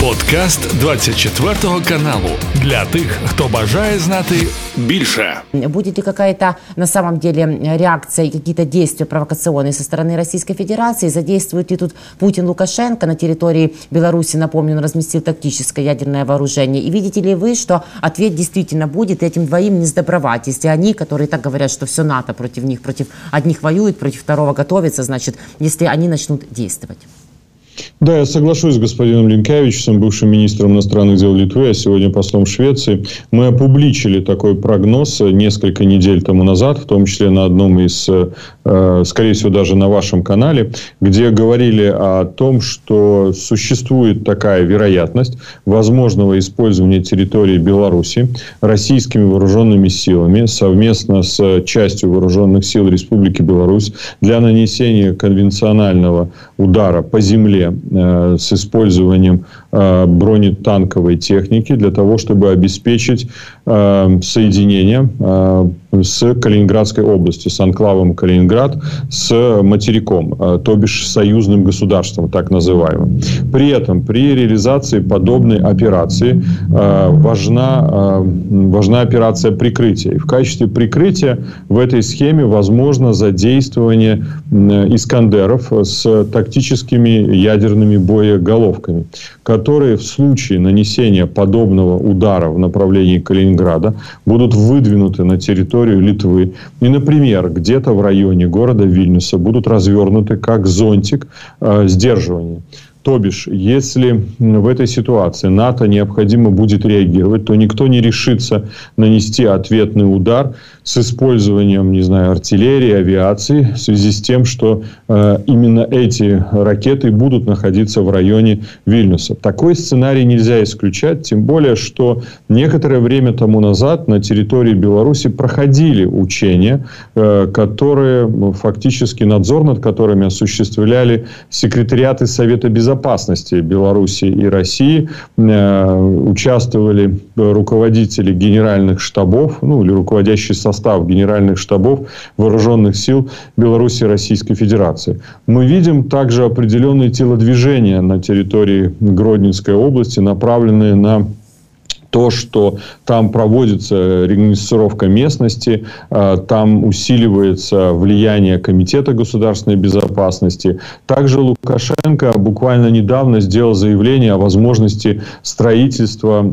Подкаст 24 каналу для тих, хто бажає знати більше. Будет ли какая-то на самом деле реакция и какие-то действия провокационные со стороны Российской Федерации? Задействует ли тут Путин Лукашенко на территории Беларуси? Напомню, он разместил тактическое ядерное вооружение. И видите ли вы, что ответ действительно будет этим двоим не сдобровать? Если они, которые так говорят, что все НАТО против них, против одних воюет, против второго готовится, значит, если они начнут действовать. Да, я соглашусь с господином Линкевичем, бывшим министром иностранных дел Литвы, а сегодня послом Швеции. Мы опубличили такой прогноз несколько недель тому назад, в том числе на одном из, э, скорее всего, даже на вашем канале, где говорили о том, что существует такая вероятность возможного использования территории Беларуси российскими вооруженными силами совместно с частью вооруженных сил Республики Беларусь для нанесения конвенционального удара по земле Э, с использованием э, бронетанковой техники для того, чтобы обеспечить э, соединение с Калининградской областью, с анклавом Калининград, с материком, то бишь союзным государством, так называемым. При этом при реализации подобной операции важна, важна операция прикрытия. И в качестве прикрытия в этой схеме возможно задействование Искандеров с тактическими ядерными боеголовками, которые в случае нанесения подобного удара в направлении Калининграда будут выдвинуты на территорию Литвы. И, например, где-то в районе города Вильнюса будут развернуты как зонтик э, сдерживания. То бишь, если в этой ситуации НАТО необходимо будет реагировать, то никто не решится нанести ответный удар с использованием, не знаю, артиллерии, авиации в связи с тем, что э, именно эти ракеты будут находиться в районе Вильнюса. Такой сценарий нельзя исключать, тем более, что некоторое время тому назад на территории Беларуси проходили учения, э, которые фактически надзор над которыми осуществляли секретариаты Совета Безопасности Беларуси и России, э, участвовали руководители генеральных штабов, ну или руководящий состав генеральных штабов вооруженных сил Беларуси и Российской Федерации. Мы видим также определенные телодвижения на территории Гродненской области, направленные на то, что там проводится регистровка местности, а, там усиливается влияние Комитета государственной безопасности. Также Лукашенко буквально недавно сделал заявление о возможности строительства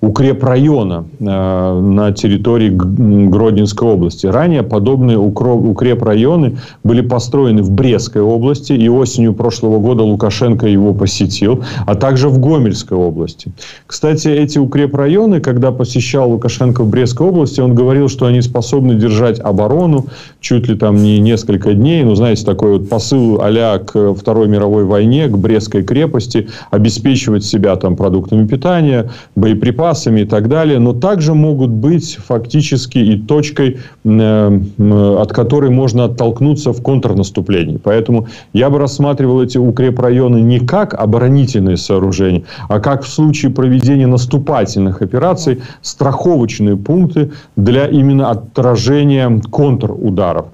укрепрайона а, на территории Гродненской области. Ранее подобные укрепрайоны были построены в Брестской области, и осенью прошлого года Лукашенко его посетил, а также в Гомельской области. Кстати, эти укрепрайоны, когда посещал Лукашенко в Брестской области, он говорил, что они способны держать оборону чуть ли там не несколько дней. Ну, знаете, такой вот посыл а к Второй мировой войне, к Брестской крепости, обеспечивать себя там продуктами питания, боеприпасами и так далее. Но также могут быть фактически и точкой, от которой можно оттолкнуться в контрнаступлении. Поэтому я бы рассматривал эти укрепрайоны не как оборонительные сооружения, а как в случае проведения наступательных наступательных операций страховочные пункты для именно отражения контрударов.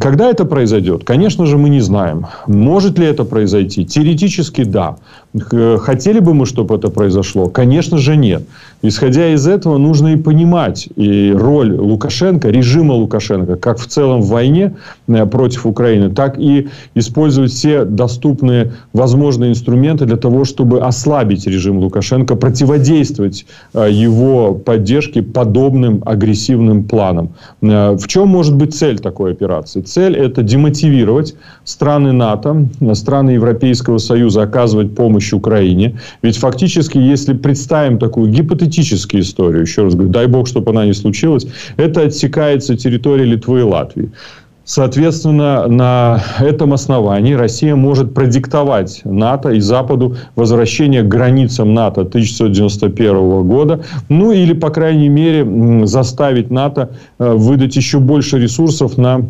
Когда это произойдет? Конечно же, мы не знаем. Может ли это произойти? Теоретически да. Хотели бы мы, чтобы это произошло? Конечно же, нет. Исходя из этого, нужно и понимать и роль Лукашенко, режима Лукашенко, как в целом в войне э, против Украины, так и использовать все доступные возможные инструменты для того, чтобы ослабить режим Лукашенко, противодействовать э, его поддержке подобным агрессивным планам. Э, в чем может быть цель такой операции? Цель – это демотивировать страны НАТО, страны Европейского Союза оказывать помощь Украине. Ведь фактически, если представим такую гипотетическую историю, еще раз говорю, дай бог, чтобы она не случилась, это отсекается территория Литвы и Латвии. Соответственно, на этом основании Россия может продиктовать НАТО и Западу возвращение к границам НАТО 1991 года. Ну, или, по крайней мере, заставить НАТО э, выдать еще больше ресурсов на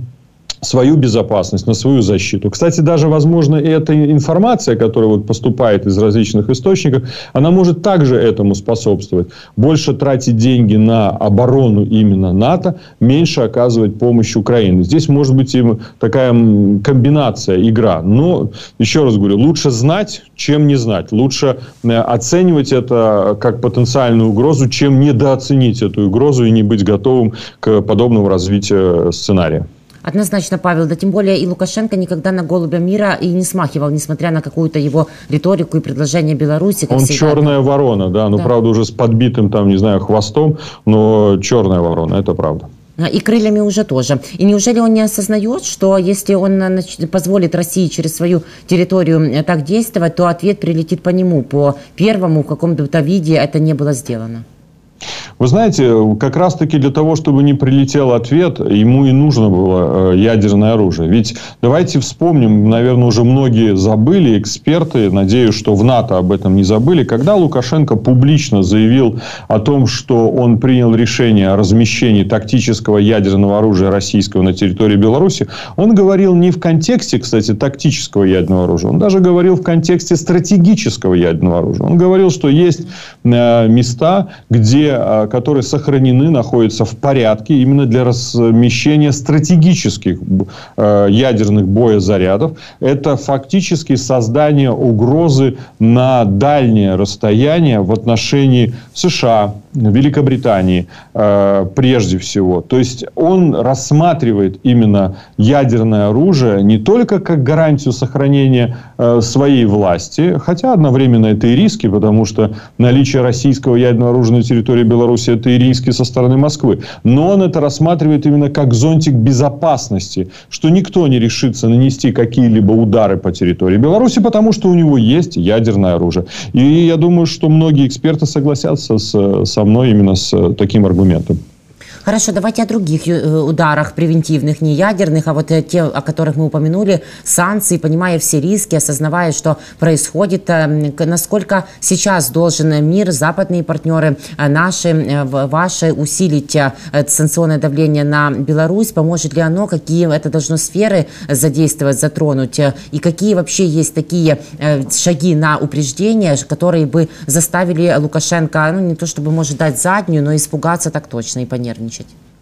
свою безопасность, на свою защиту. Кстати, даже, возможно, эта информация, которая вот поступает из различных источников, она может также этому способствовать. Больше тратить деньги на оборону именно НАТО, меньше оказывать помощь Украине. Здесь может быть и такая комбинация, игра. Но, еще раз говорю, лучше знать, чем не знать. Лучше э, оценивать это как потенциальную угрозу, чем недооценить эту угрозу и не быть готовым к подобному развитию сценария. Однозначно, Павел, да тем более и Лукашенко никогда на голубя мира и не смахивал, несмотря на какую-то его риторику и предложение Беларуси. Он всегда. черная ворона, да, ну, да. правда, уже с подбитым, там, не знаю, хвостом, но черная ворона, это правда. А, и крыльями уже тоже. И неужели он не осознает, что если он позволит России через свою территорию так действовать, то ответ прилетит по нему, по первому в каком-то виде это не было сделано? Вы знаете, как раз-таки для того, чтобы не прилетел ответ, ему и нужно было э, ядерное оружие. Ведь давайте вспомним, наверное, уже многие забыли, эксперты, надеюсь, что в НАТО об этом не забыли, когда Лукашенко публично заявил о том, что он принял решение о размещении тактического ядерного оружия российского на территории Беларуси, он говорил не в контексте, кстати, тактического ядерного оружия, он даже говорил в контексте стратегического ядерного оружия. Он говорил, что есть э, места, где э, которые сохранены, находятся в порядке именно для размещения стратегических э, ядерных боезарядов. Это фактически создание угрозы на дальнее расстояние в отношении США, Великобритании э, прежде всего. То есть он рассматривает именно ядерное оружие не только как гарантию сохранения э, своей власти, хотя одновременно это и риски, потому что наличие российского ядерного оружия на территории Беларуси это и риски со стороны Москвы. Но он это рассматривает именно как зонтик безопасности, что никто не решится нанести какие-либо удары по территории Беларуси, потому что у него есть ядерное оружие. И я думаю, что многие эксперты согласятся с, со мной именно с таким аргументом. Хорошо, давайте о других э, ударах превентивных, не ядерных, а вот э, те, о которых мы упомянули, санкции, понимая все риски, осознавая, что происходит, насколько сейчас должен мир, западные партнеры наши, ваши усилить санкционное давление на Беларусь, поможет ли оно, какие это должно сферы задействовать, затронуть, и какие вообще есть такие шаги на упреждение, которые бы заставили Лукашенко, ну не то чтобы может дать заднюю, но испугаться так точно и понервничать сотрудничать?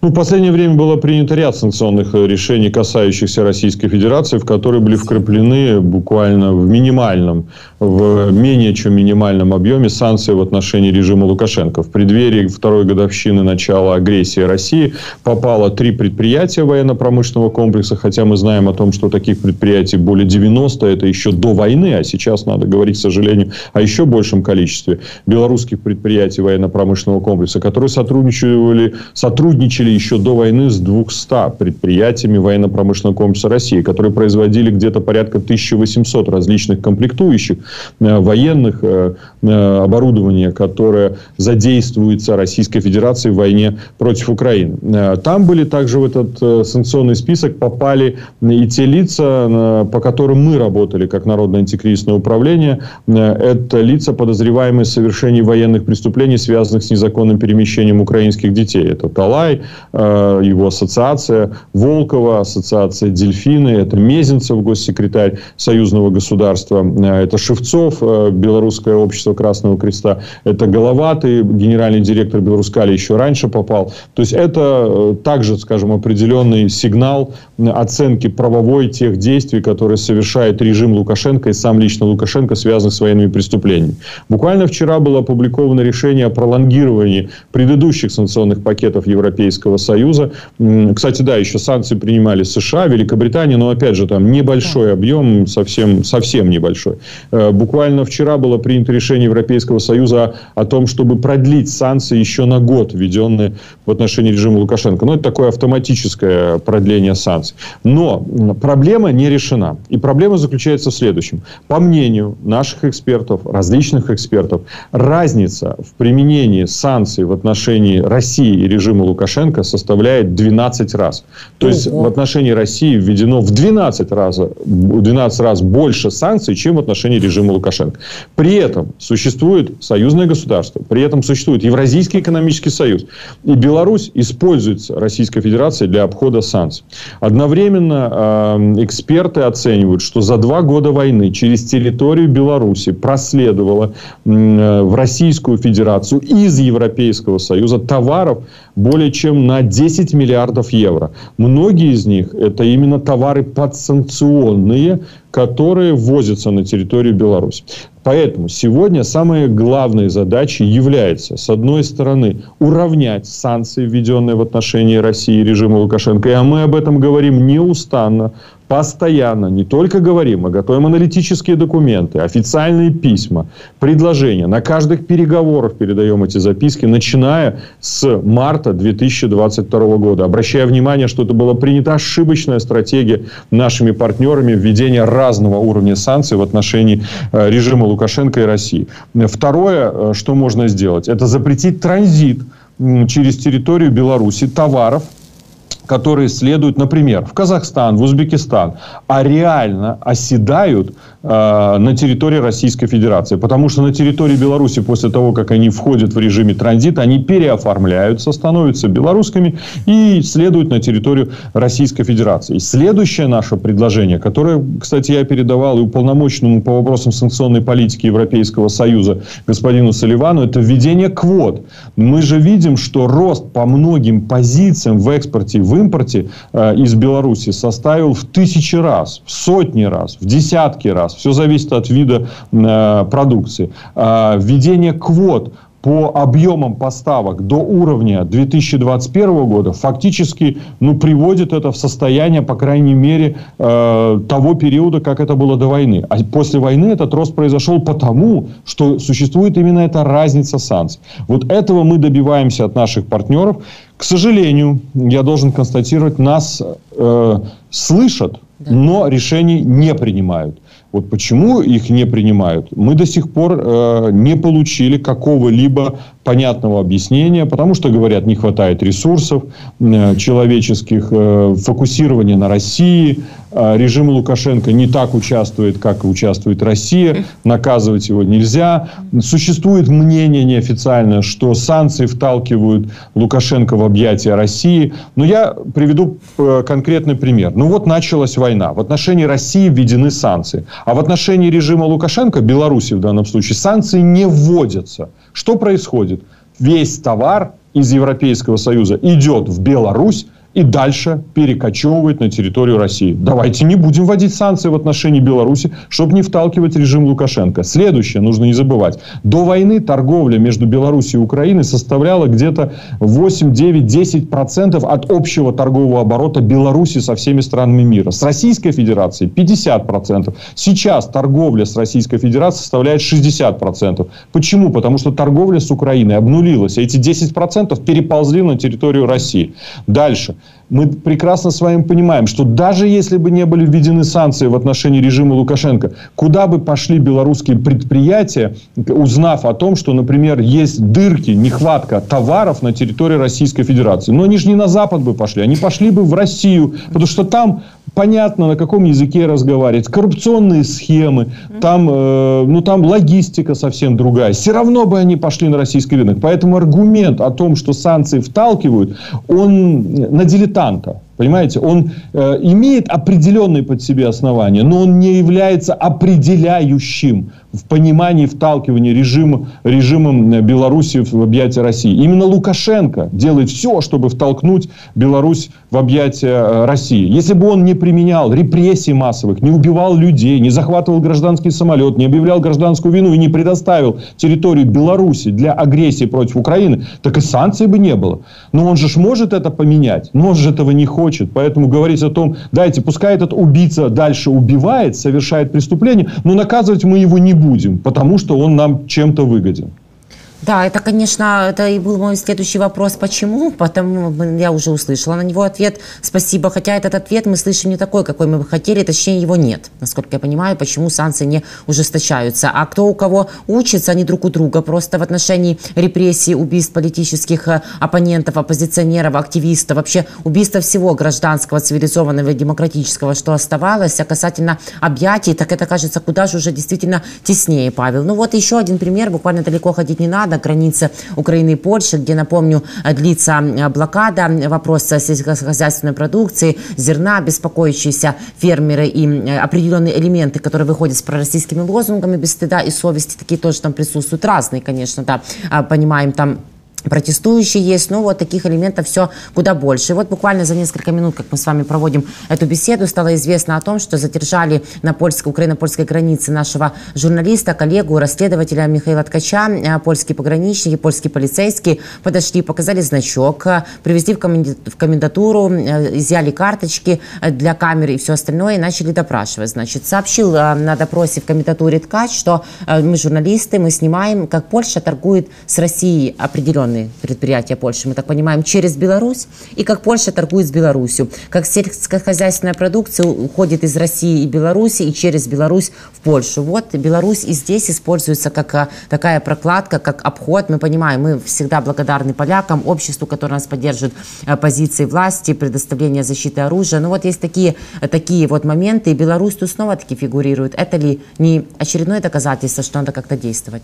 Ну, в последнее время было принято ряд санкционных э, решений, касающихся Российской Федерации, в которые были вкраплены буквально в минимальном, в менее чем минимальном объеме санкции в отношении режима Лукашенко. В преддверии второй годовщины начала агрессии России попало три предприятия военно-промышленного комплекса, хотя мы знаем о том, что таких предприятий более 90, это еще до войны, а сейчас надо говорить, к сожалению, о еще большем количестве белорусских предприятий военно-промышленного комплекса, которые сотрудничали, сотрудничали сотрудничали еще до войны с 200 предприятиями военно-промышленного комплекса России, которые производили где-то порядка 1800 различных комплектующих э, военных э, э, оборудования, которое задействуется Российской Федерацией в войне против Украины. Там были также в этот санкционный список попали и те лица, по которым мы работали как Народное антикризисное управление. Это лица, подозреваемые в совершении военных преступлений, связанных с незаконным перемещением украинских детей. Это Тала Николай, э, его ассоциация, Волкова, ассоциация Дельфины, это Мезенцев, госсекретарь союзного государства, э, это Шевцов, э, Белорусское общество Красного Креста, это Головатый, генеральный директор Белорускали еще раньше попал. То есть это также, скажем, определенный сигнал оценки правовой тех действий, которые совершает режим Лукашенко и сам лично Лукашенко, связанных с военными преступлениями. Буквально вчера было опубликовано решение о пролонгировании предыдущих санкционных пакетов Европейского Европейского Союза. Кстати, да, еще санкции принимали США, Великобритания, но опять же там небольшой объем, совсем, совсем небольшой. Э, буквально вчера было принято решение Европейского Союза о том, чтобы продлить санкции еще на год, введенные в отношении режима Лукашенко. Ну, это такое автоматическое продление санкций. Но проблема не решена. И проблема заключается в следующем. По мнению наших экспертов, различных экспертов, разница в применении санкций в отношении России и режима Лукашенко Лукашенко составляет 12 раз. То Ого. есть в отношении России введено в 12 раз, 12 раз больше санкций, чем в отношении режима Лукашенко. При этом существует союзное государство, при этом существует Евразийский экономический союз. И Беларусь используется Российской Федерацией для обхода санкций. Одновременно э, эксперты оценивают, что за два года войны через территорию Беларуси проследовало э, в Российскую Федерацию из Европейского Союза товаров более чем на 10 миллиардов евро. Многие из них это именно товары подсанкционные, которые ввозятся на территорию Беларуси. Поэтому сегодня самой главной задачей является, с одной стороны, уравнять санкции, введенные в отношении России и режима Лукашенко. И мы об этом говорим неустанно постоянно не только говорим, мы готовим аналитические документы, официальные письма, предложения. На каждых переговорах передаем эти записки, начиная с марта 2022 года. Обращая внимание, что это была принята ошибочная стратегия нашими партнерами введения разного уровня санкций в отношении э, режима Лукашенко и России. Второе, э, что можно сделать, это запретить транзит через территорию Беларуси товаров, которые следуют, например, в Казахстан, в Узбекистан, а реально оседают э, на территории Российской Федерации. Потому что на территории Беларуси после того, как они входят в режиме транзита, они переоформляются, становятся белорусскими и следуют на территорию Российской Федерации. И следующее наше предложение, которое, кстати, я передавал и уполномоченному по вопросам санкционной политики Европейского Союза господину Соливану, это введение квот. Мы же видим, что рост по многим позициям в экспорте, в импорте э, из Беларуси составил в тысячи раз, в сотни раз, в десятки раз. Все зависит от вида э, продукции. Э, введение квот по объемам поставок до уровня 2021 года фактически ну, приводит это в состояние, по крайней мере, э, того периода, как это было до войны. А после войны этот рост произошел потому, что существует именно эта разница санкций. Вот этого мы добиваемся от наших партнеров. К сожалению, я должен констатировать, нас э, слышат, но решений не принимают. Вот почему их не принимают, мы до сих пор э, не получили какого-либо понятного объяснения, потому что, говорят, не хватает ресурсов э, человеческих, э, фокусирования на России, э, режим Лукашенко не так участвует, как участвует Россия, наказывать его нельзя. Существует мнение неофициальное, что санкции вталкивают Лукашенко в объятия России. Но я приведу э, конкретный пример. Ну вот началась война. В отношении России введены санкции. А в отношении режима Лукашенко, Беларуси в данном случае, санкции не вводятся. Что происходит? Весь товар из Европейского Союза идет в Беларусь, и дальше перекочевывает на территорию России. Давайте не будем вводить санкции в отношении Беларуси, чтобы не вталкивать режим Лукашенко. Следующее, нужно не забывать. До войны торговля между Беларусью и Украиной составляла где-то 8, 9, 10 процентов от общего торгового оборота Беларуси со всеми странами мира. С Российской Федерацией 50 процентов. Сейчас торговля с Российской Федерацией составляет 60 процентов. Почему? Потому что торговля с Украиной обнулилась. А эти 10 процентов переползли на территорию России. Дальше мы прекрасно с вами понимаем, что даже если бы не были введены санкции в отношении режима Лукашенко, куда бы пошли белорусские предприятия, узнав о том, что, например, есть дырки, нехватка товаров на территории Российской Федерации. Но они же не на Запад бы пошли, они пошли бы в Россию, потому что там понятно, на каком языке разговаривать, коррупционные схемы, там, э, ну, там логистика совсем другая. Все равно бы они пошли на российский рынок. Поэтому аргумент о том, что санкции вталкивают, он на дилетанта. Понимаете, он э, имеет определенные под себе основания, но он не является определяющим в понимании вталкивания режима, режимом э, Беларуси в объятия России. Именно Лукашенко делает все, чтобы втолкнуть Беларусь в объятия э, России. Если бы он не применял репрессий массовых, не убивал людей, не захватывал гражданский самолет, не объявлял гражданскую вину и не предоставил территорию Беларуси для агрессии против Украины, так и санкций бы не было. Но он же может это поменять, но он же этого не хочет хочет. Поэтому говорить о том, дайте, пускай этот убийца дальше убивает, совершает преступление, но наказывать мы его не будем, потому что он нам чем-то выгоден. Да, это, конечно, это и был мой следующий вопрос, почему, потому я уже услышала на него ответ, спасибо, хотя этот ответ мы слышим не такой, какой мы бы хотели, точнее его нет, насколько я понимаю, почему санкции не ужесточаются. А кто у кого учится, они друг у друга, просто в отношении репрессий, убийств политических э, оппонентов, оппозиционеров, активистов, вообще убийства всего гражданского, цивилизованного демократического, что оставалось, а касательно объятий, так это кажется куда же уже действительно теснее, Павел. Ну вот еще один пример, буквально далеко ходить не надо, граница Украины и Польши, где, напомню, длится блокада, вопрос сельскохозяйственной продукции, зерна, беспокоящиеся фермеры и определенные элементы, которые выходят с пророссийскими лозунгами без стыда и совести, такие тоже там присутствуют, разные, конечно, да, а, понимаем, там протестующие есть, но вот таких элементов все куда больше. И вот буквально за несколько минут, как мы с вами проводим эту беседу, стало известно о том, что задержали на польской, украино-польской границе нашего журналиста, коллегу, расследователя Михаила Ткача. Э, польские пограничники, польские полицейские подошли, показали значок, э, привезли в комендатуру, э, изъяли карточки для камеры и все остальное и начали допрашивать. Значит, сообщил на допросе в комендатуре Ткач, что мы журналисты, мы снимаем, как Польша торгует с Россией определенные определенные предприятия Польши, мы так понимаем, через Беларусь, и как Польша торгует с Беларусью, как сельскохозяйственная продукция уходит из России и Беларуси и через Беларусь в Польшу. Вот Беларусь и здесь используется как а, такая прокладка, как обход. Мы понимаем, мы всегда благодарны полякам, обществу, которое нас поддерживает а, позиции власти, предоставление защиты оружия. Но вот есть такие, такие вот моменты, и Беларусь тут снова таки фигурирует. Это ли не очередное доказательство, что надо как-то действовать?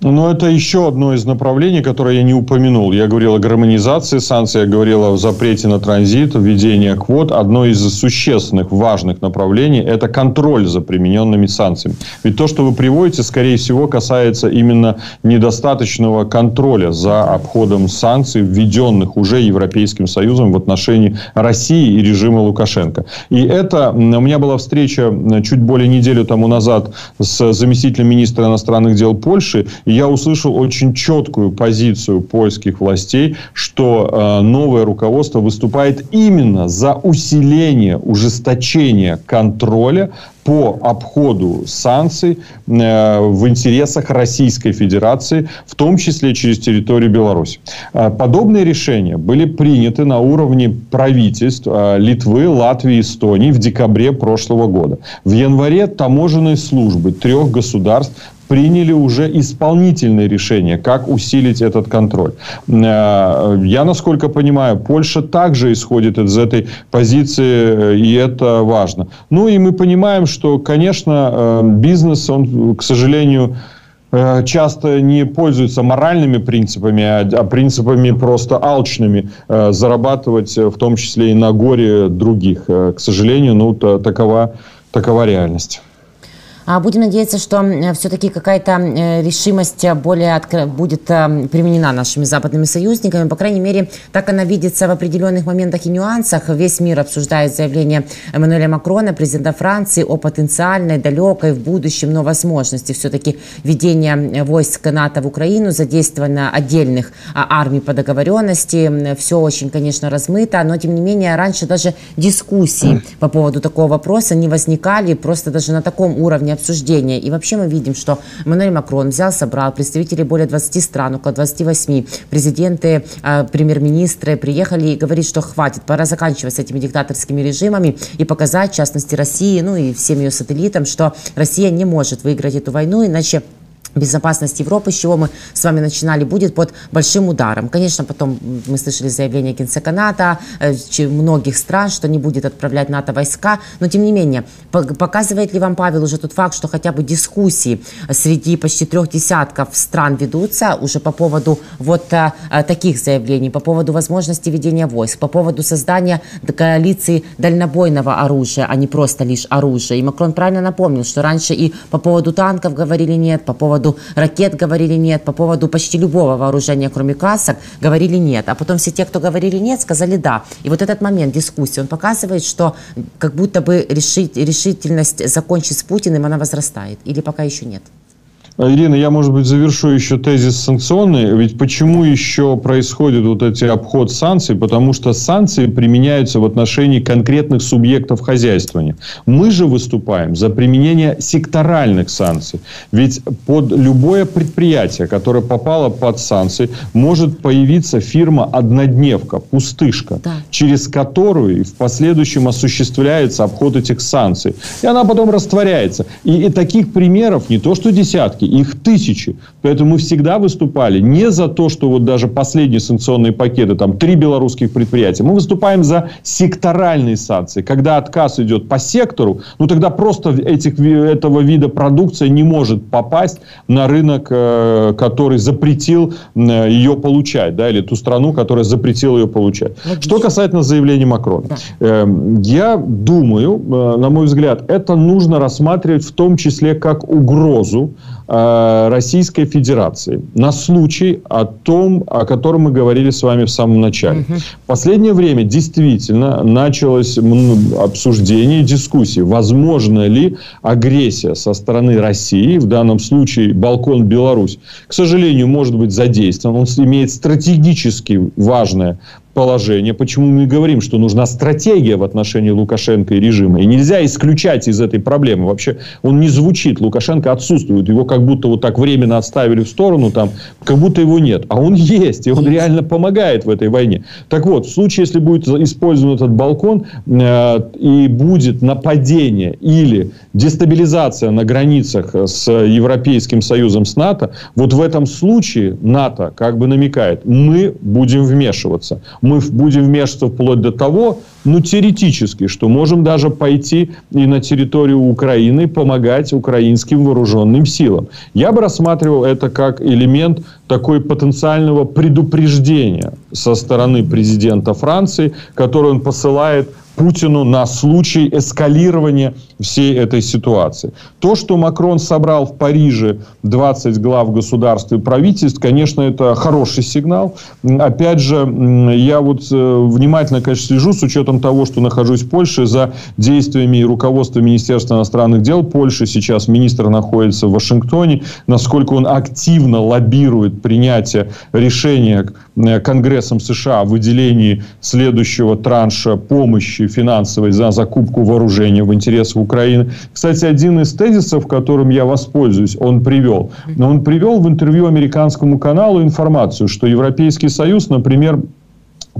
Ну, это еще одно из направлений, которое я не упомянул. Я говорил о гармонизации санкций, я говорил о запрете на транзит, введении квот. Одно из существенных, важных направлений – это контроль за примененными санкциями. Ведь то, что вы приводите, скорее всего, касается именно недостаточного контроля за обходом санкций, введенных уже Европейским Союзом в отношении России и режима Лукашенко. И это, у меня была встреча чуть более недели тому назад с заместителем министра иностранных дел Польши, я услышал очень четкую позицию польских властей, что э, новое руководство выступает именно за усиление, ужесточение контроля по обходу санкций э, в интересах Российской Федерации, в том числе через территорию Беларуси. Э, подобные решения были приняты на уровне правительств Литвы, Латвии Эстонии в декабре прошлого года. В январе таможенные службы трех государств приняли уже исполнительные решения, как усилить этот контроль. Э, я, насколько понимаю, Польша также исходит из этой позиции, э, и это важно. Ну и мы понимаем, что, конечно, э, бизнес, он, к сожалению, часто не пользуется моральными принципами, а, а принципами просто алчными, зарабатывать в том числе и на горе других. К сожалению, ну, такова, такова реальность. А будем надеяться, что все-таки какая-то э, решимость более будет э, применена нашими западными союзниками. По крайней мере, так она видится в определенных моментах и нюансах. Весь мир обсуждает заявление Эммануэля Макрона, президента Франции, о потенциальной, далекой в будущем, но возможности все-таки введения войск НАТО в Украину, задействования отдельных а, армий по договоренности. Все очень, конечно, размыто, но тем не менее раньше даже дискуссии по поводу такого вопроса не возникали, просто даже на таком уровне обсуждения. И вообще мы видим, что Эммануэль Макрон взял, собрал представителей более 20 стран, около 28, президенты, а, премьер-министры приехали и говорит, что хватит, пора заканчивать с этими диктаторскими режимами и показать, в частности, России, ну и всем ее сателлитам, что Россия не может выиграть эту войну, иначе безопасность Европы, с чего мы с вами начинали, будет под большим ударом. Конечно, потом мы слышали заявление Генсека НАТО, э, многих стран, что не будет отправлять НАТО войска, но тем не менее, показывает ли вам, Павел, уже тот факт, что хотя бы дискуссии среди почти трех десятков стран ведутся уже по поводу вот а, таких заявлений, по поводу возможности ведения войск, по поводу создания коалиции дальнобойного оружия, а не просто лишь оружия. И Макрон правильно напомнил, что раньше и по поводу танков говорили нет, по поводу поводу ракет говорили нет, по поводу почти любого вооружения, кроме касок, говорили нет. А потом все те, кто говорили нет, сказали да. И вот этот момент дискуссии, он показывает, что как будто бы решить, решительность закончить с Путиным, она возрастает. Или пока еще нет? Ирина, я, может быть, завершу еще тезис санкционный. Ведь почему еще происходит вот эти обход санкций? Потому что санкции применяются в отношении конкретных субъектов хозяйствования. Мы же выступаем за применение секторальных санкций. Ведь под любое предприятие, которое попало под санкции, может появиться фирма-однодневка, пустышка, да. через которую в последующем осуществляется обход этих санкций. И она потом растворяется. И, и таких примеров не то что десятки, их тысячи. Поэтому мы всегда выступали не за то, что вот даже последние санкционные пакеты, там три белорусских предприятия. Мы выступаем за секторальные санкции. Когда отказ идет по сектору, ну тогда просто этих, этого вида продукция не может попасть на рынок, э, который запретил ее получать, да, или ту страну, которая запретила ее получать. Логично. Что касательно заявления Макрона. Да. Эм, я думаю, э, на мой взгляд, это нужно рассматривать в том числе как угрозу Российской Федерации на случай о том, о котором мы говорили с вами в самом начале. Угу. В последнее время действительно началось обсуждение, дискуссии, возможно ли агрессия со стороны России, в данном случае Балкон Беларусь, к сожалению, может быть задействован. Он имеет стратегически важное положение, почему мы говорим, что нужна стратегия в отношении Лукашенко и режима. И нельзя исключать из этой проблемы. Вообще он не звучит. Лукашенко отсутствует. Его как будто вот так временно отставили в сторону, там, как будто его нет. А он есть. И он реально помогает в этой войне. Так вот, в случае, если будет использован этот балкон э, и будет нападение или дестабилизация на границах с Европейским Союзом, с НАТО, вот в этом случае НАТО как бы намекает, мы будем вмешиваться мы будем вмешиваться вплоть до того, ну, теоретически, что можем даже пойти и на территорию Украины помогать украинским вооруженным силам. Я бы рассматривал это как элемент такой потенциального предупреждения со стороны президента Франции, который он посылает Путину на случай эскалирования всей этой ситуации. То, что Макрон собрал в Париже 20 глав государств и правительств, конечно, это хороший сигнал. Опять же, я вот э, внимательно, конечно, слежу с учетом того, что нахожусь в Польше, за действиями и руководства Министерства иностранных дел Польши. Сейчас министр находится в Вашингтоне. Насколько он активно лоббирует принятие решения э, Конгрессом США о выделении следующего транша помощи финансовой за закупку вооружения в интересах Украины. Кстати, один из тезисов, которым я воспользуюсь, он привел. Он привел в интервью американскому каналу информацию, что Европейский Союз, например,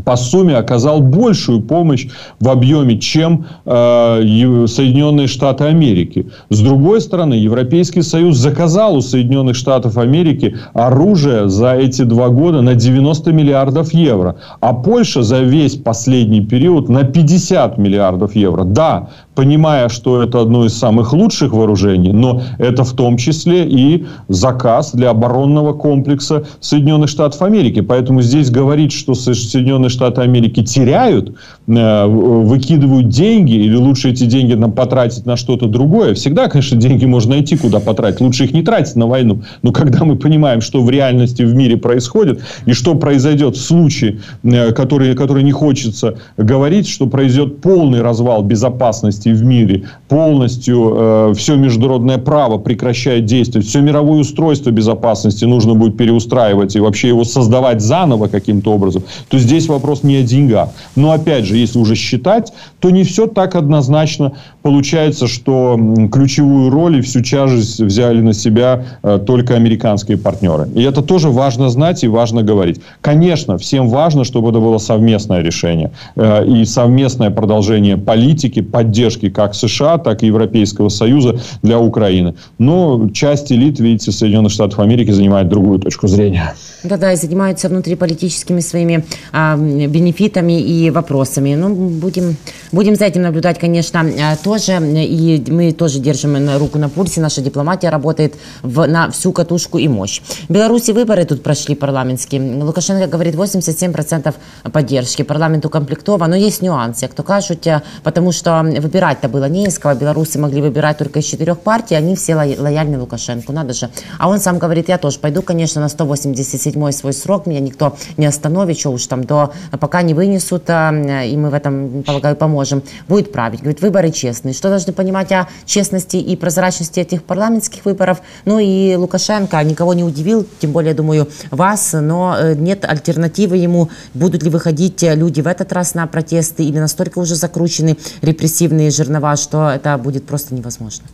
по сумме оказал большую помощь в объеме, чем э, Соединенные Штаты Америки. С другой стороны, Европейский Союз заказал у Соединенных Штатов Америки оружие за эти два года на 90 миллиардов евро, а Польша за весь последний период на 50 миллиардов евро. Да, понимая, что это одно из самых лучших вооружений, но это в том числе и заказ для оборонного комплекса Соединенных Штатов Америки. Поэтому здесь говорить, что Соединенные Штаты Америки теряют, э, выкидывают деньги, или лучше эти деньги нам потратить на что-то другое. Всегда, конечно, деньги можно найти, куда потратить. Лучше их не тратить на войну. Но когда мы понимаем, что в реальности в мире происходит, и что произойдет в случае, э, который, который не хочется говорить, что произойдет полный развал безопасности в мире, полностью э, все международное право прекращает действовать, все мировое устройство безопасности нужно будет переустраивать и вообще его создавать заново каким-то образом, то здесь не о деньгах. Но опять же, если уже считать, то не все так однозначно. Получается, что ключевую роль и всю тяжесть взяли на себя э, только американские партнеры. И это тоже важно знать и важно говорить. Конечно, всем важно, чтобы это было совместное решение э, и совместное продолжение политики, поддержки как США, так и Европейского Союза для Украины. Но часть элит, видите, Соединенных Штатов Америки занимает другую точку зрения. Да-да, и занимаются внутриполитическими своими а, бенефитами и вопросами. Ну, будем, будем за этим наблюдать, конечно, а, тоже. И мы тоже держим руку на пульсе. Наша дипломатия работает в, на всю катушку и мощь. В Беларуси выборы тут прошли парламентские. Лукашенко говорит 87% поддержки. Парламент укомплектован, но есть нюансы, кто кажут, а, потому что выбирать-то было не из кого. Белорусы могли выбирать только из четырех партий, они все лояльны Лукашенко, надо же. А он сам говорит, я тоже пойду, конечно, на 187 седьмой свой срок, меня никто не остановит, что уж там до пока не вынесут, и мы в этом, полагаю, поможем, будет править. Говорит, выборы честные. Что должны понимать о честности и прозрачности этих парламентских выборов? Ну и Лукашенко никого не удивил, тем более, думаю, вас, но э, нет альтернативы ему. Будут ли выходить люди в этот раз на протесты или настолько уже закручены репрессивные жернова, что это будет просто невозможно?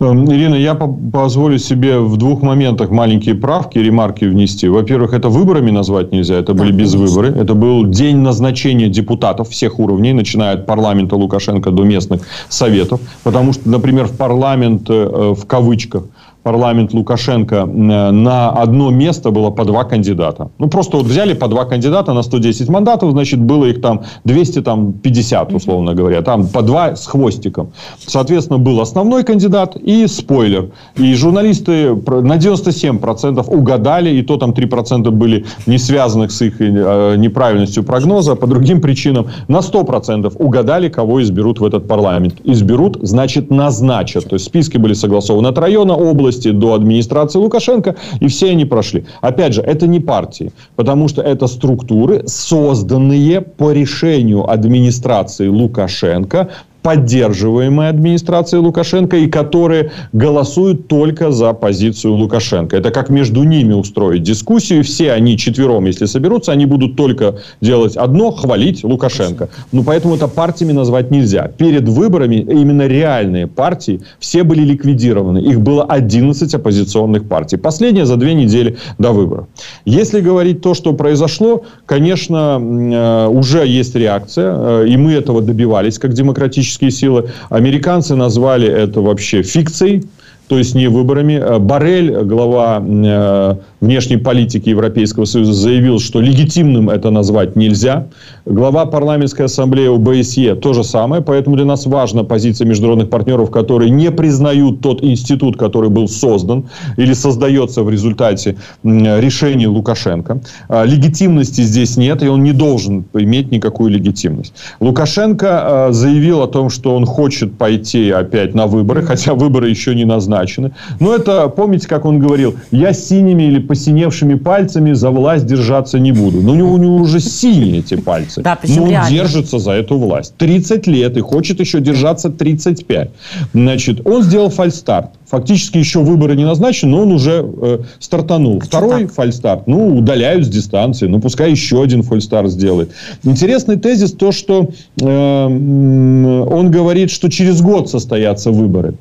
Эм, Ирина, я позволю себе в двух моментах маленькие правки, ремарки внести. Во-первых, это выборами назвать нельзя, это были да, без выборы. Это был день назначения депутатов всех уровней, начиная от парламента Лукашенко до местных советов. Потому что, например, в парламент, э, в кавычках, парламент Лукашенко э, на одно место было по два кандидата. Ну, просто вот взяли по два кандидата на 110 мандатов, значит, было их там 250, условно говоря. Там по два с хвостиком. Соответственно, был основной кандидат и спойлер. И журналисты на 97% угадали, и то там 3% были не связанных с их э, неправильностью прогноза, по другим причинам. На 100% угадали, кого изберут в этот парламент. Изберут, значит, назначат. То есть, списки были согласованы от района, области, области до администрации Лукашенко, и все они прошли. Опять же, это не партии, потому что это структуры, созданные по решению администрации Лукашенко поддерживаемые администрацией Лукашенко и которые голосуют только за позицию Лукашенко. Это как между ними устроить дискуссию. Все они четвером, если соберутся, они будут только делать одно – хвалить Лукашенко. Ну, поэтому это партиями назвать нельзя. Перед выборами именно реальные партии все были ликвидированы. Их было 11 оппозиционных партий. Последняя за две недели до выборов. Если говорить то, что произошло, конечно, э, уже есть реакция, э, и мы этого добивались как демократические демократические силы. Американцы назвали это вообще фикцией, то есть не выборами. Э, Барель, глава э, внешней политики Европейского Союза, заявил, что легитимным это назвать нельзя. Глава парламентской ассамблеи ОБСЕ то же самое. Поэтому для нас важна позиция международных партнеров, которые не признают тот институт, который был создан или создается в результате решений Лукашенко. А, легитимности здесь нет, и он не должен иметь никакую легитимность. Лукашенко э, заявил о том, что он хочет пойти опять на выборы, хотя выборы еще не назначены назначены. Но это, помните, как он говорил, я синими или посиневшими пальцами за власть держаться не буду. Но у него, у него уже синие эти пальцы. Да, Но он реально. держится за эту власть. 30 лет и хочет еще держаться 35. Значит, он сделал фальстарт. Фактически еще выборы не назначены, но он уже э, стартанул. А Второй фальстарт. Ну, удаляют с дистанции. Ну, пускай еще один фальстарт сделает. Интересный тезис то, что э, он говорит, что через год состоятся выборы.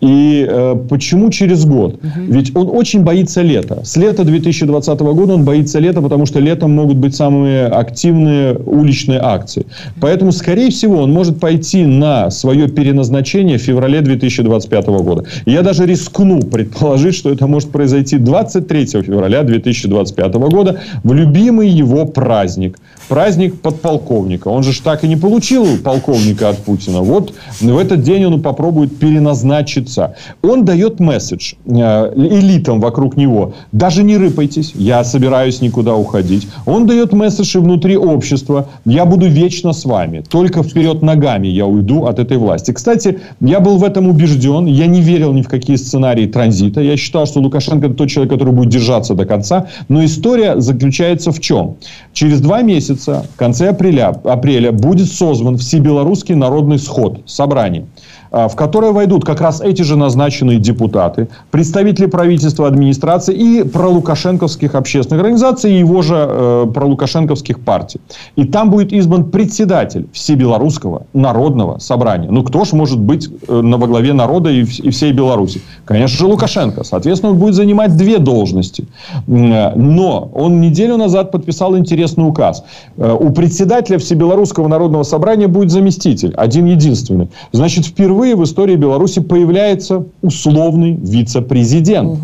И э, почему через год? Угу. Ведь он очень боится лета. С лета 2020 года он боится лета, потому что летом могут быть самые активные уличные акции. Поэтому, скорее всего, он может пойти на свое переназначение в феврале 2025 года. я даже рискну предположить, что это может произойти 23 февраля 2025 года в любимый его праздник. Праздник подполковника. Он же так и не получил полковника от Путина. Вот в этот день он попробует переназначить лица. Он дает месседж э, элитам вокруг него. Даже не рыпайтесь, я собираюсь никуда уходить. Он дает месседж и внутри общества. Я буду вечно с вами. Только вперед ногами я уйду от этой власти. Кстати, я был в этом убежден. Я не верил ни в какие сценарии транзита. Я считал, что Лукашенко это тот человек, который будет держаться до конца. Но история заключается в чем? Через два месяца, в конце апреля, апреля будет создан Всебелорусский народный сход, собрание. А, в которое войдут как раз эти же назначенные депутаты, представители правительства, администрации и пролукашенковских общественных организаций и его же э, пролукашенковских партий. И там будет избран председатель Всебелорусского народного собрания. Ну, кто ж может быть э, на во главе народа и, и всей Беларуси? Конечно же, Лукашенко. Соответственно, он будет занимать две должности. Но он неделю назад подписал интересный указ. Э, у председателя Всебелорусского народного собрания будет заместитель, один единственный. Значит, впервые впервые в истории Беларуси появляется условный вице-президент.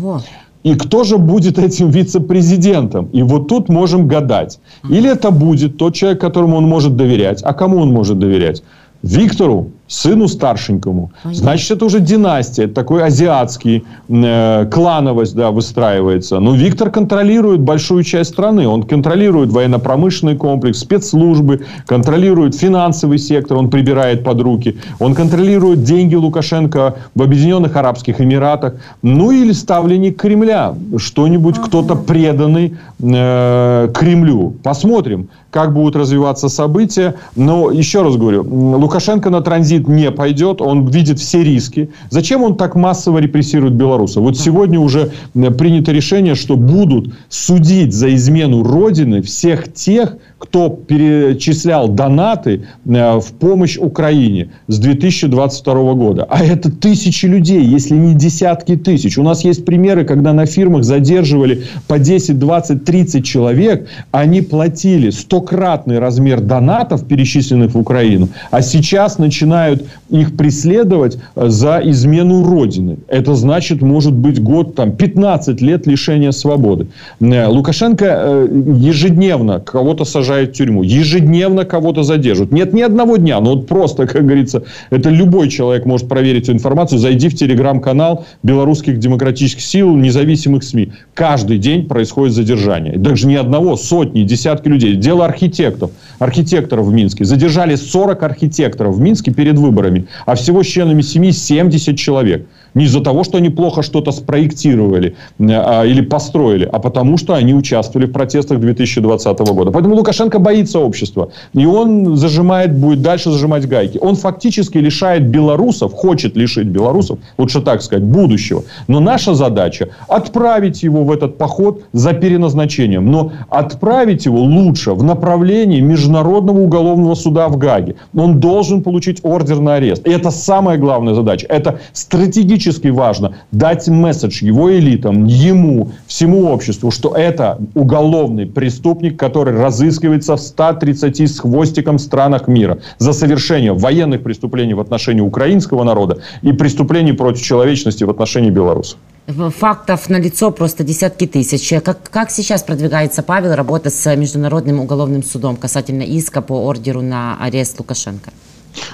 И кто же будет этим вице-президентом? И вот тут можем гадать. Или это будет тот человек, которому он может доверять. А кому он может доверять? Виктору сыну старшенькому. Значит, это уже династия, это такой азиатский э, клановость да, выстраивается. Но Виктор контролирует большую часть страны. Он контролирует военно-промышленный комплекс, спецслужбы, контролирует финансовый сектор, он прибирает под руки. Он контролирует деньги Лукашенко в Объединенных Арабских Эмиратах. Ну или ставленник Кремля. Что-нибудь, ага. кто-то преданный э, Кремлю. Посмотрим как будут развиваться события. Но еще раз говорю, Лукашенко на транзит не пойдет, он видит все риски. Зачем он так массово репрессирует белорусов? Вот сегодня уже принято решение, что будут судить за измену Родины всех тех, кто перечислял донаты э, в помощь Украине с 2022 года. А это тысячи людей, если не десятки тысяч. У нас есть примеры, когда на фирмах задерживали по 10, 20, 30 человек, они платили стократный размер донатов, перечисленных в Украину, а сейчас начинают их преследовать э, за измену Родины. Это значит, может быть, год, там, 15 лет лишения свободы. Э, Лукашенко ежедневно кого-то сажает сажают в тюрьму. Ежедневно кого-то задерживают. Нет ни одного дня. Ну, вот просто, как говорится, это любой человек может проверить эту информацию. Зайди в телеграм-канал белорусских демократических сил, независимых СМИ. Каждый день происходит задержание. Даже не одного, сотни, десятки людей. Дело архитекторов. Архитекторов в Минске. Задержали 40 архитекторов в Минске перед выборами. А всего с членами семьи 70 человек. Не из-за того, что они плохо что-то спроектировали а, или построили, а потому что они участвовали в протестах 2020 года. Поэтому Лукашенко боится общества. И он зажимает, будет дальше зажимать гайки. Он фактически лишает белорусов, хочет лишить белорусов, лучше так сказать, будущего. Но наша задача отправить его в этот поход за переназначением. Но отправить его лучше в направлении Международного уголовного суда в Гаге. Он должен получить ордер на арест. И это самая главная задача. Это стратегически критически важно дать месседж его элитам, ему, всему обществу, что это уголовный преступник, который разыскивается в 130 с хвостиком странах мира за совершение военных преступлений в отношении украинского народа и преступлений против человечности в отношении белорусов. Фактов на лицо просто десятки тысяч. Как, как сейчас продвигается Павел работа с Международным уголовным судом касательно иска по ордеру на арест Лукашенко?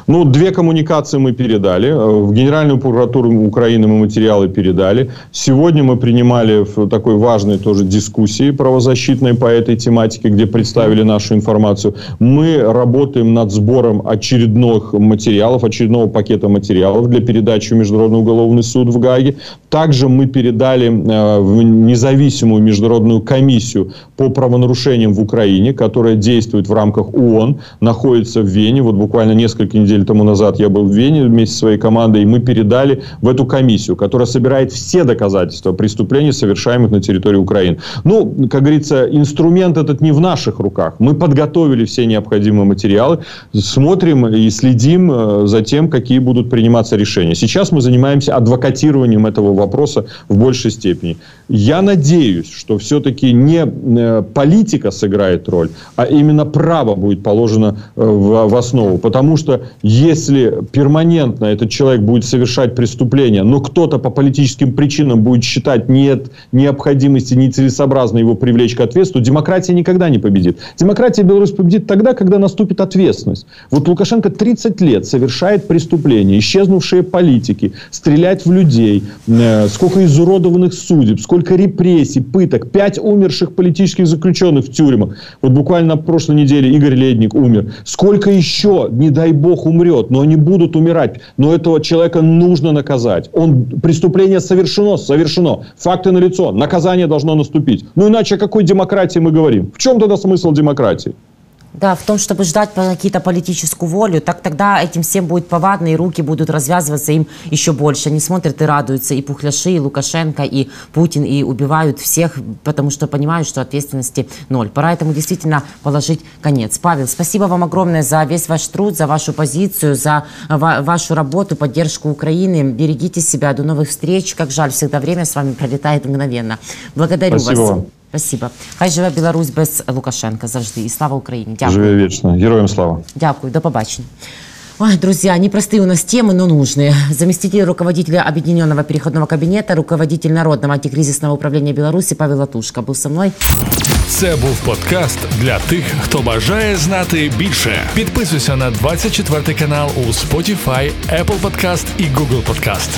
Ну, две коммуникации мы передали. В Генеральную прокуратуру Украины мы материалы передали. Сегодня мы принимали в такой важной тоже дискуссии правозащитной по этой тематике, где представили нашу информацию. Мы работаем над сбором очередных материалов, очередного пакета материалов для передачи в Международный уголовный суд в Гаге. Также мы передали э, в независимую международную комиссию по правонарушениям в Украине, которая действует в рамках ООН, находится в Вене. Вот буквально несколько несколько недель тому назад я был в Вене вместе со своей командой, и мы передали в эту комиссию, которая собирает все доказательства преступлений, совершаемых на территории Украины. Ну, как говорится, инструмент этот не в наших руках. Мы подготовили все необходимые материалы, смотрим и следим э, за тем, какие будут приниматься решения. Сейчас мы занимаемся адвокатированием этого вопроса в большей степени. Я надеюсь, что все-таки не э, политика сыграет роль, а именно право будет положено э, в, в основу. Потому что если перманентно этот человек будет совершать преступление, но кто-то по политическим причинам будет считать нет необходимости, нецелесообразно его привлечь к ответственности, демократия никогда не победит. Демократия Беларусь победит тогда, когда наступит ответственность. Вот Лукашенко 30 лет совершает преступления, исчезнувшие политики, стрелять в людей, э, сколько изуродованных судеб, сколько репрессий, пыток, пять умерших политических заключенных в тюрьмах. Вот буквально на прошлой неделе Игорь Ледник умер. Сколько еще, не дай бог, Бог умрет, но они будут умирать. Но этого человека нужно наказать. Он, преступление совершено, совершено. Факты налицо, наказание должно наступить. Ну иначе о какой демократии мы говорим? В чем тогда смысл демократии? Да, в том, чтобы ждать какие-то политическую волю, так тогда этим всем будет повадно, и руки будут развязываться им еще больше. Они смотрят и радуются, и Пухляши, и Лукашенко, и Путин, и убивают всех, потому что понимают, что ответственности ноль. Пора этому действительно положить конец. Павел, спасибо вам огромное за весь ваш труд, за вашу позицию, за вашу работу, поддержку Украины. Берегите себя, до новых встреч. Как жаль, всегда время с вами пролетает мгновенно. Благодарю спасибо вас. Вам. Спасибо. Хай живе Білорусь без Лукашенка завжди. І слава Україні. Дякую. Живе вічно. Героям слава. Дякую, до побачення. Ой, друзья, непростые у нас темы, но нужные. Заместитель руководителя Объединенного переходного кабинета, руководитель Народного антикризисного управления Беларуси Павел Латушка был со мной. Це був подкаст для тих, хто бажає знати більше. Підписуйся на 24 канал у Spotify, Apple Podcast і Google Podcast.